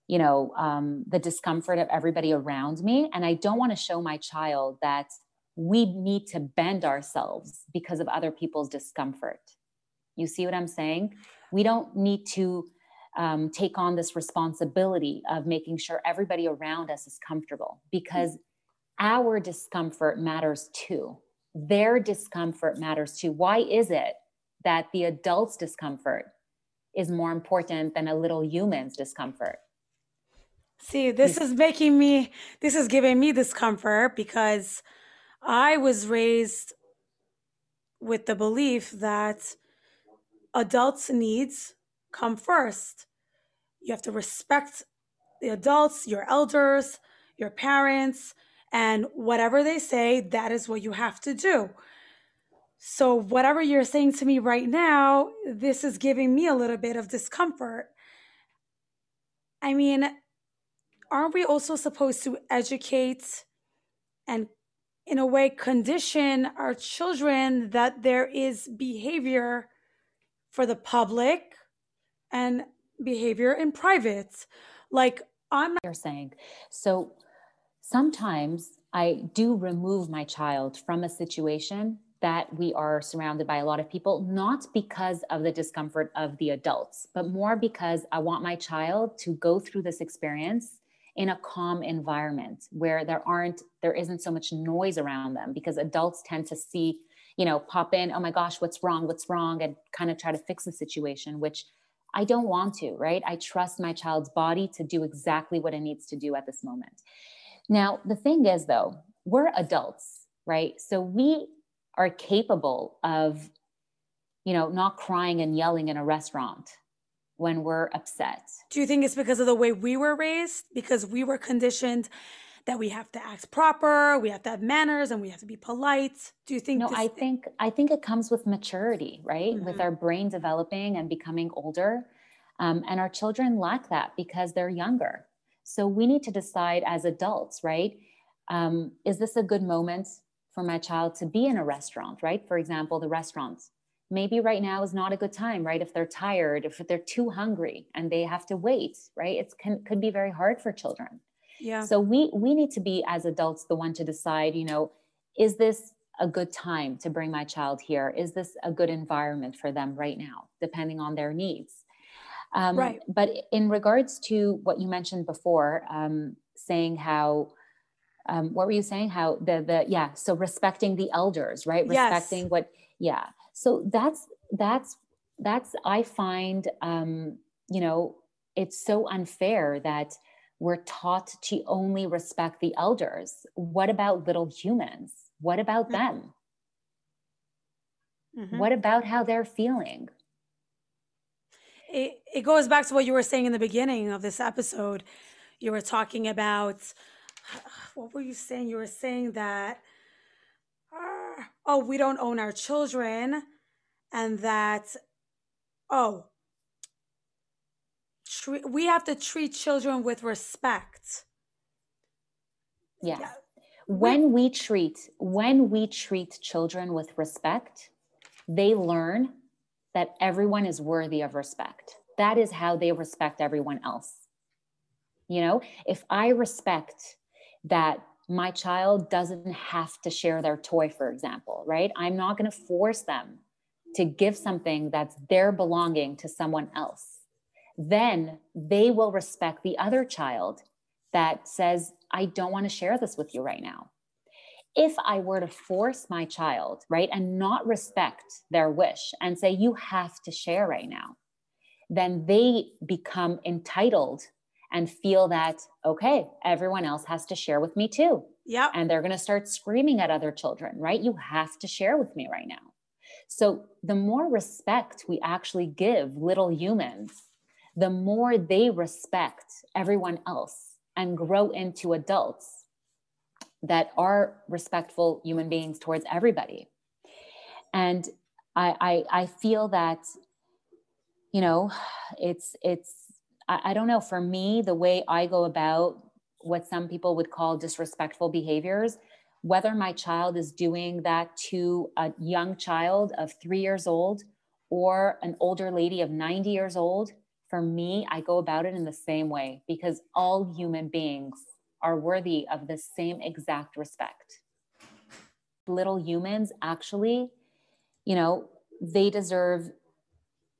you know, um, the discomfort of everybody around me, and I don't want to show my child that we need to bend ourselves because of other people's discomfort. You see what I'm saying? We don't need to um, take on this responsibility of making sure everybody around us is comfortable because our discomfort matters too. Their discomfort matters too. Why is it that the adult's discomfort is more important than a little human's discomfort? See, this is making me, this is giving me discomfort because I was raised with the belief that adults' needs come first. You have to respect the adults, your elders, your parents, and whatever they say, that is what you have to do. So, whatever you're saying to me right now, this is giving me a little bit of discomfort. I mean, aren't we also supposed to educate and, in a way, condition our children that there is behavior for the public and behavior in private. Like I'm not- you're saying. So sometimes I do remove my child from a situation that we are surrounded by a lot of people, not because of the discomfort of the adults, but more because I want my child to go through this experience in a calm environment where there aren't there isn't so much noise around them because adults tend to see you know pop in oh my gosh what's wrong what's wrong and kind of try to fix the situation which I don't want to, right? I trust my child's body to do exactly what it needs to do at this moment. Now, the thing is, though, we're adults, right? So we are capable of, you know, not crying and yelling in a restaurant when we're upset. Do you think it's because of the way we were raised? Because we were conditioned that we have to act proper, we have to have manners, and we have to be polite. Do you think? No, I think I think it comes with maturity, right? Mm-hmm. With our brain developing and becoming older, um, and our children lack that because they're younger. So we need to decide as adults, right? Um, is this a good moment for my child to be in a restaurant, right? For example, the restaurants. Maybe right now is not a good time, right? If they're tired, if they're too hungry and they have to wait, right? It could be very hard for children. Yeah. So we we need to be as adults the one to decide, you know, is this a good time to bring my child here? Is this a good environment for them right now, depending on their needs? Um, right. But in regards to what you mentioned before, um, saying how, um, what were you saying? How the the yeah, so respecting the elders, right? Respecting yes. what, yeah. So that's that's that's I find, um, you know, it's so unfair that we're taught to only respect the elders. What about little humans? What about mm-hmm. them? Mm-hmm. What about how they're feeling? It, it goes back to what you were saying in the beginning of this episode. You were talking about, *sighs* what were you saying? You were saying that, oh, we don't own our children, and that, oh, tre- we have to treat children with respect. Yes. Yeah. When we treat when we treat children with respect, they learn that everyone is worthy of respect. That is how they respect everyone else. You know, if I respect that my child doesn't have to share their toy, for example, right? I'm not going to force them to give something that's their belonging to someone else. Then they will respect the other child that says, I don't want to share this with you right now. If I were to force my child, right, and not respect their wish and say, you have to share right now, then they become entitled and feel that, okay, everyone else has to share with me too. Yeah. And they're going to start screaming at other children, right? You have to share with me right now. So the more respect we actually give little humans, the more they respect everyone else and grow into adults that are respectful human beings towards everybody. And I, I, I feel that, you know, it's, it's, I, I don't know, for me, the way I go about what some people would call disrespectful behaviors, whether my child is doing that to a young child of three years old or an older lady of 90 years old, for me, I go about it in the same way because all human beings are worthy of the same exact respect. Little humans actually, you know, they deserve,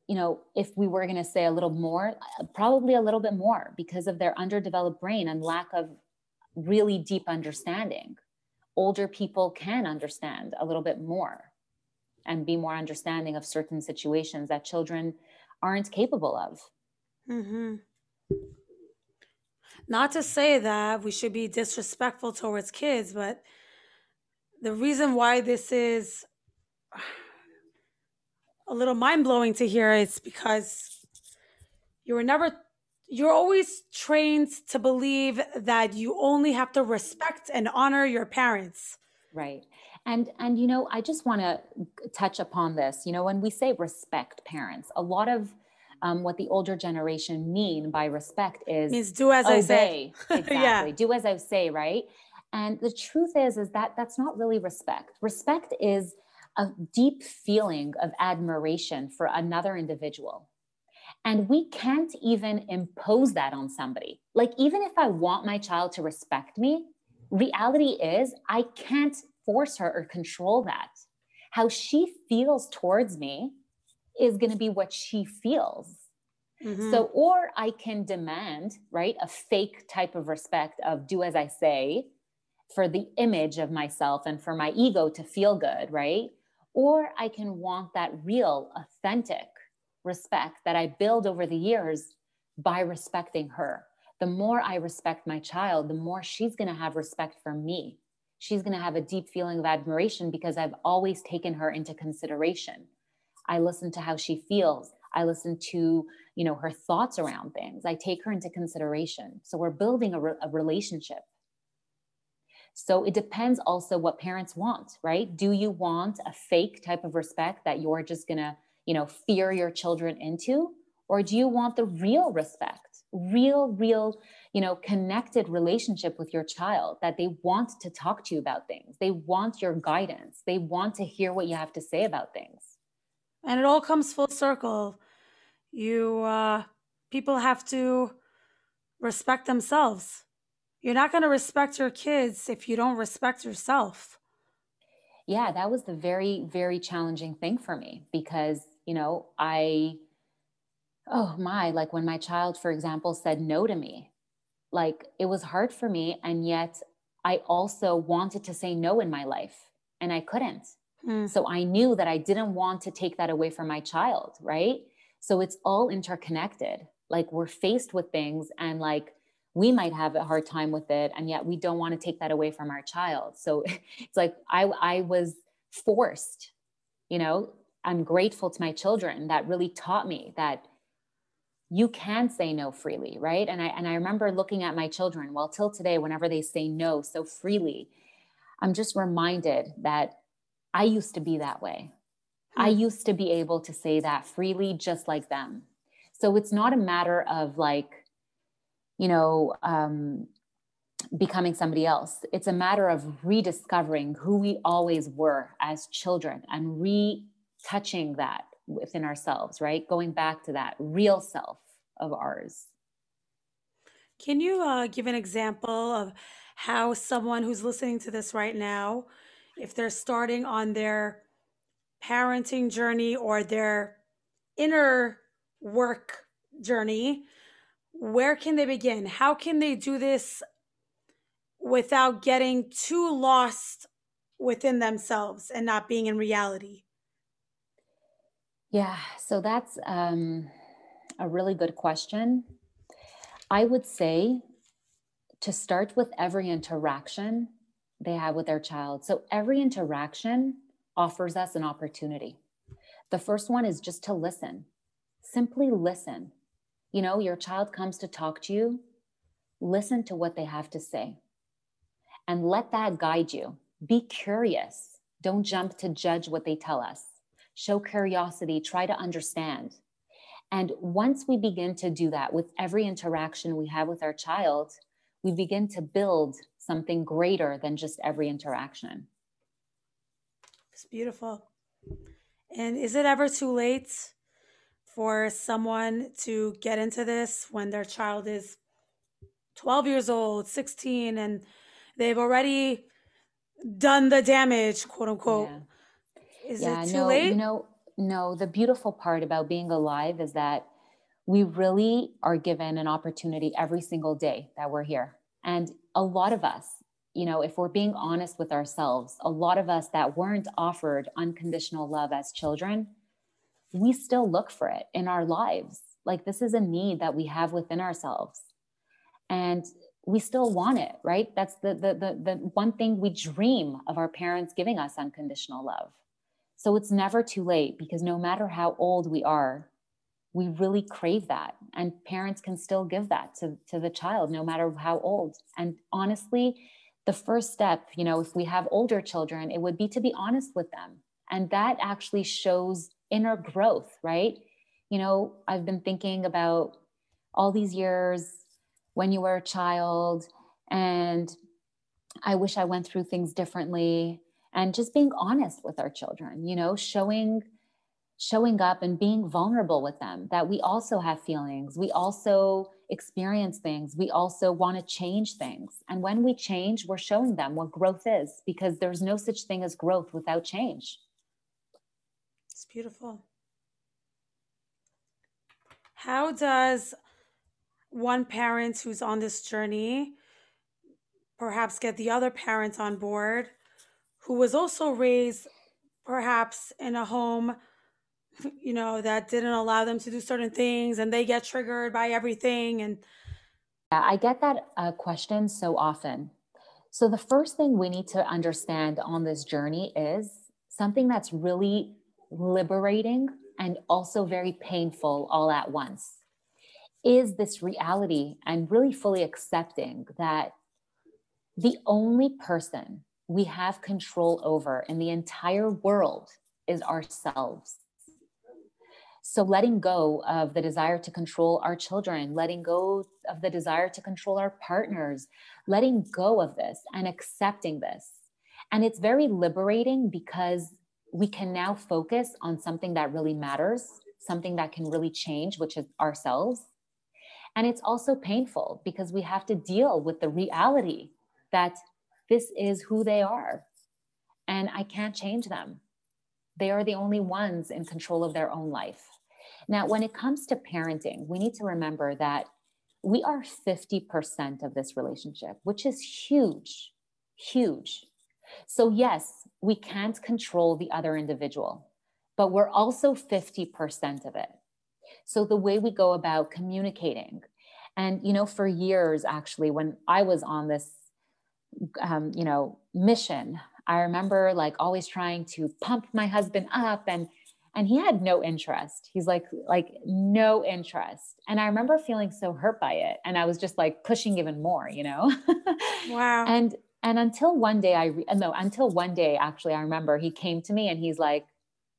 you know, if we were going to say a little more, probably a little bit more because of their underdeveloped brain and lack of really deep understanding. Older people can understand a little bit more and be more understanding of certain situations that children aren't capable of. Mm-hmm. Not to say that we should be disrespectful towards kids, but the reason why this is a little mind blowing to hear is because you were never, you're always trained to believe that you only have to respect and honor your parents. Right. And and you know, I just want to touch upon this. You know, when we say respect parents, a lot of um, what the older generation mean by respect is means do as obey. I say. *laughs* exactly. yeah. Do as I say, right? And the truth is, is that that's not really respect. Respect is a deep feeling of admiration for another individual. And we can't even impose that on somebody. Like, even if I want my child to respect me, reality is I can't force her or control that. How she feels towards me is going to be what she feels. Mm-hmm. So, or I can demand, right, a fake type of respect of do as I say for the image of myself and for my ego to feel good, right? Or I can want that real, authentic respect that I build over the years by respecting her. The more I respect my child, the more she's going to have respect for me. She's going to have a deep feeling of admiration because I've always taken her into consideration. I listen to how she feels. I listen to, you know, her thoughts around things. I take her into consideration. So we're building a, re- a relationship. So it depends also what parents want, right? Do you want a fake type of respect that you're just going to, you know, fear your children into? Or do you want the real respect, real, real, you know, connected relationship with your child that they want to talk to you about things? They want your guidance. They want to hear what you have to say about things and it all comes full circle you uh people have to respect themselves you're not going to respect your kids if you don't respect yourself yeah that was the very very challenging thing for me because you know i oh my like when my child for example said no to me like it was hard for me and yet i also wanted to say no in my life and i couldn't Mm. So I knew that I didn't want to take that away from my child, right? So it's all interconnected. Like we're faced with things and like we might have a hard time with it and yet we don't want to take that away from our child. So *laughs* it's like I I was forced, you know, I'm grateful to my children that really taught me that you can say no freely, right? And I and I remember looking at my children, well till today whenever they say no so freely, I'm just reminded that I used to be that way. Hmm. I used to be able to say that freely, just like them. So it's not a matter of like, you know, um, becoming somebody else. It's a matter of rediscovering who we always were as children and retouching that within ourselves, right? Going back to that real self of ours. Can you uh, give an example of how someone who's listening to this right now, if they're starting on their parenting journey or their inner work journey, where can they begin? How can they do this without getting too lost within themselves and not being in reality? Yeah, so that's um, a really good question. I would say to start with every interaction they have with their child. So every interaction offers us an opportunity. The first one is just to listen, simply listen. You know, your child comes to talk to you, listen to what they have to say and let that guide you. Be curious. Don't jump to judge what they tell us. Show curiosity, try to understand. And once we begin to do that with every interaction we have with our child, we begin to build something greater than just every interaction. It's beautiful. And is it ever too late for someone to get into this when their child is 12 years old, 16, and they've already done the damage, quote unquote? Yeah. Is yeah, it too no, late? You know, no. The beautiful part about being alive is that we really are given an opportunity every single day that we're here. And a lot of us, you know, if we're being honest with ourselves, a lot of us that weren't offered unconditional love as children, we still look for it in our lives. Like this is a need that we have within ourselves. And we still want it, right? That's the, the the the one thing we dream of our parents giving us unconditional love. So it's never too late because no matter how old we are, we really crave that and parents can still give that to, to the child no matter how old and honestly the first step you know if we have older children it would be to be honest with them and that actually shows inner growth right? You know i've been thinking about all these years when you were a child and i wish i went through things differently and just being honest with our children you know showing showing up and being vulnerable with them that we also have feelings we also experience things we also want to change things. And when we change we're showing them what growth is because there's no such thing as growth without change it's beautiful how does one parent who's on this journey perhaps get the other parent on board who was also raised perhaps in a home you know, that didn't allow them to do certain things and they get triggered by everything. And yeah, I get that uh, question so often. So, the first thing we need to understand on this journey is something that's really liberating and also very painful all at once is this reality and really fully accepting that the only person we have control over in the entire world is ourselves. So, letting go of the desire to control our children, letting go of the desire to control our partners, letting go of this and accepting this. And it's very liberating because we can now focus on something that really matters, something that can really change, which is ourselves. And it's also painful because we have to deal with the reality that this is who they are. And I can't change them. They are the only ones in control of their own life. Now, when it comes to parenting, we need to remember that we are 50% of this relationship, which is huge, huge. So, yes, we can't control the other individual, but we're also 50% of it. So, the way we go about communicating, and, you know, for years, actually, when I was on this, um, you know, mission, I remember like always trying to pump my husband up and and he had no interest. He's like like no interest. And i remember feeling so hurt by it and i was just like pushing even more you know? *laughs* Wow. And and until one day i re- uh, no until one day actually i remember he came to me and he's like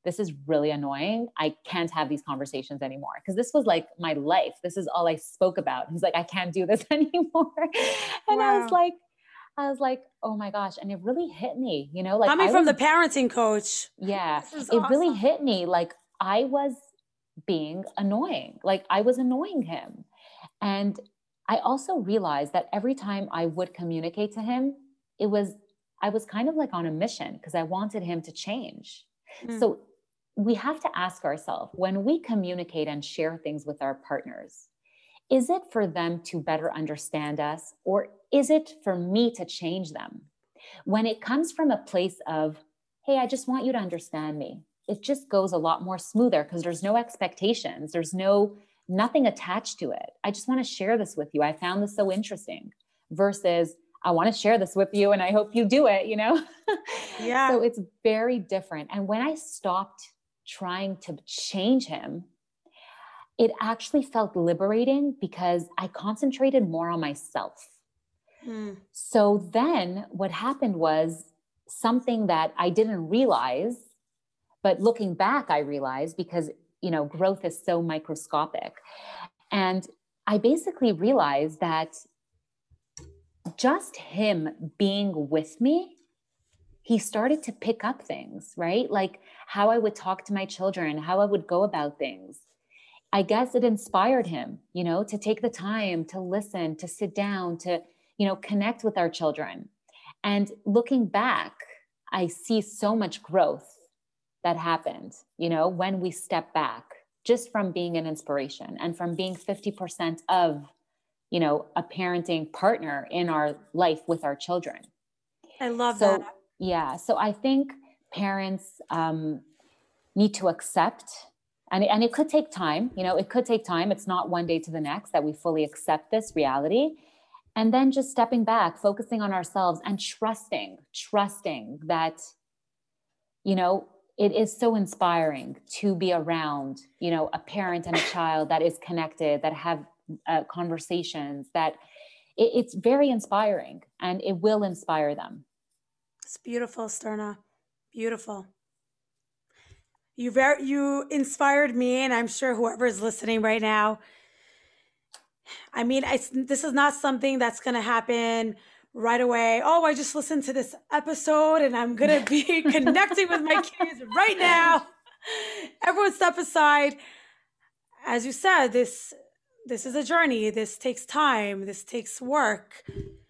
this is really annoying i can't have these conversations anymore because this was like my life this is all i spoke about he's like i can't do this *laughs* anymore and wow. i was like I was like, oh my gosh. And it really hit me, you know, like coming from the parenting coach. Yeah. It awesome. really hit me. Like I was being annoying. Like I was annoying him. And I also realized that every time I would communicate to him, it was, I was kind of like on a mission because I wanted him to change. Mm. So we have to ask ourselves when we communicate and share things with our partners, is it for them to better understand us or is it for me to change them? When it comes from a place of, hey, I just want you to understand me, it just goes a lot more smoother because there's no expectations, there's no nothing attached to it. I just want to share this with you. I found this so interesting versus I want to share this with you and I hope you do it, you know? *laughs* Yeah. so it's very different. And when I stopped trying to change him, it actually felt liberating because I concentrated more on myself. Hmm. So then what happened was something that I didn't realize, but looking back, I realized because you know growth is so microscopic and i basically realized that just him being with me he started to pick up things right? Like how i would talk to my children how i would go about things. I guess it inspired him you know to take the time to listen to sit down to you know connect with our children. And looking back i see so much growth that happened, you know, when we step back just from being an inspiration and from being 50% of, you know, a parenting partner in our life with our children. I love so, that. Yeah. So I think parents um, need to accept, and, and it could take time, you know, it could take time. It's not one day to the next that we fully accept this reality. And then just stepping back, focusing on ourselves and trusting, trusting that, you know, it is so inspiring to be around you know a parent and a child that is connected that have uh, conversations that it, it's very inspiring and it will inspire them. It's beautiful sterna. Beautiful. You very you inspired me and i'm sure whoever is listening right now. I mean I, this is not something that's going to happen right away, oh, I just listened to this episode and I'm going to be *laughs* connecting with my kids right now. *laughs* Everyone step aside. As you said, this this is a journey. This takes time. This takes work.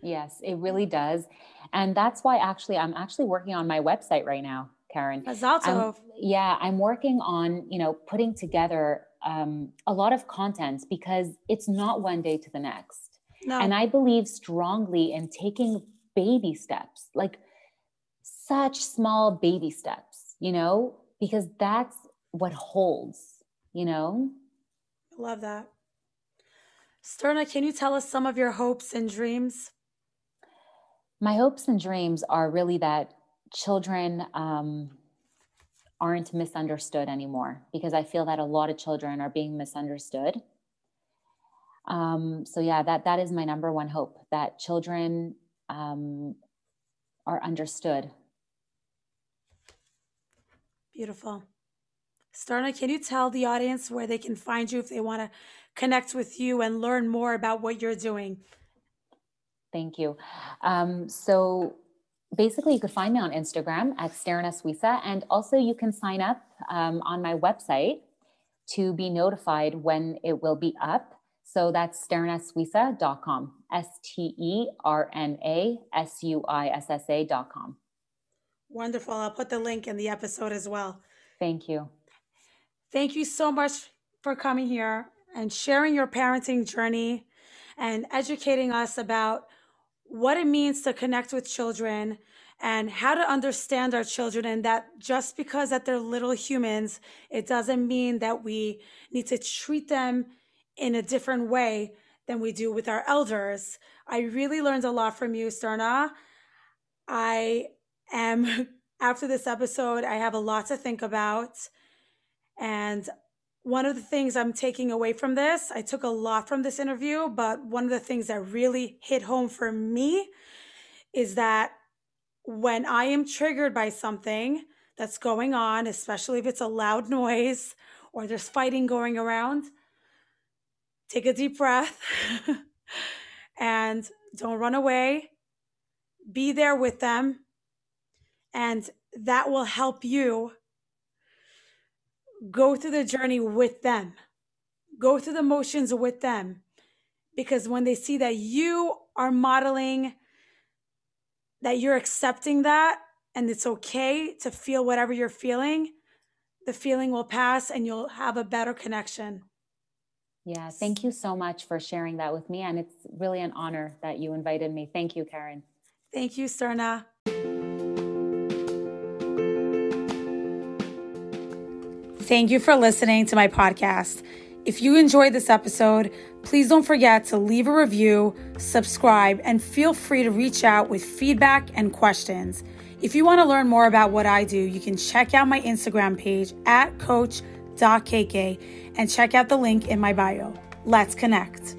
Yes, it really does. And that's why actually I'm actually working on my website right now, Karen. Mazal yeah, I'm working on, you know, putting together um, a lot of content because it's not one day to the next no. And I believe strongly in taking baby steps, like such small baby steps, you know, because that's what holds, you know? Love that. Sterna, can you tell us some of your hopes and dreams? My hopes and dreams are really that children um, aren't misunderstood anymore because I feel that a lot of children are being misunderstood um, so yeah, that that is my number one hope that children um, are understood. Beautiful. Sterna, can you tell the audience where they can find you if they want to connect with you and learn more about what you're doing? Thank you. Um, so basically, you could find me on Instagram at Sterna Suissa, and also you can sign up um, on my website to be notified when it will be up. So that's sternasuissa.com, S T E R N A S U I S S A.com. Wonderful. I'll put the link in the episode as well. Thank you. Thank you so much for coming here and sharing your parenting journey and educating us about what it means to connect with children and how to understand our children and that just because that they're little humans it doesn't mean that we need to treat them in a different way than we do with our elders. I really learned a lot from you, Sterna. I am, *laughs* after this episode, I have a lot to think about. And one of the things I'm taking away from this, I took a lot from this interview, but one of the things that really hit home for me is that when I am triggered by something that's going on, especially if it's a loud noise or there's fighting going around, take a deep breath *laughs* and don't run away. Be there with them. And that will help you go through the journey with them, go through the motions with them. because when they see that you are modeling, that you're accepting that, and it's okay to feel whatever you're feeling, the feeling will pass and you'll have a better connection. Yeah, thank you so much for sharing that with me. And it's really an honor that you invited me. Thank you, Karen. Thank you, Sterna. Thank you for listening to my podcast. If you enjoyed this episode, please don't forget to leave a review, subscribe, and feel free to reach out with feedback and questions. If you want to learn more about what I do, you can check out my Instagram page at coach.kk and check out the link in my bio. Let's connect.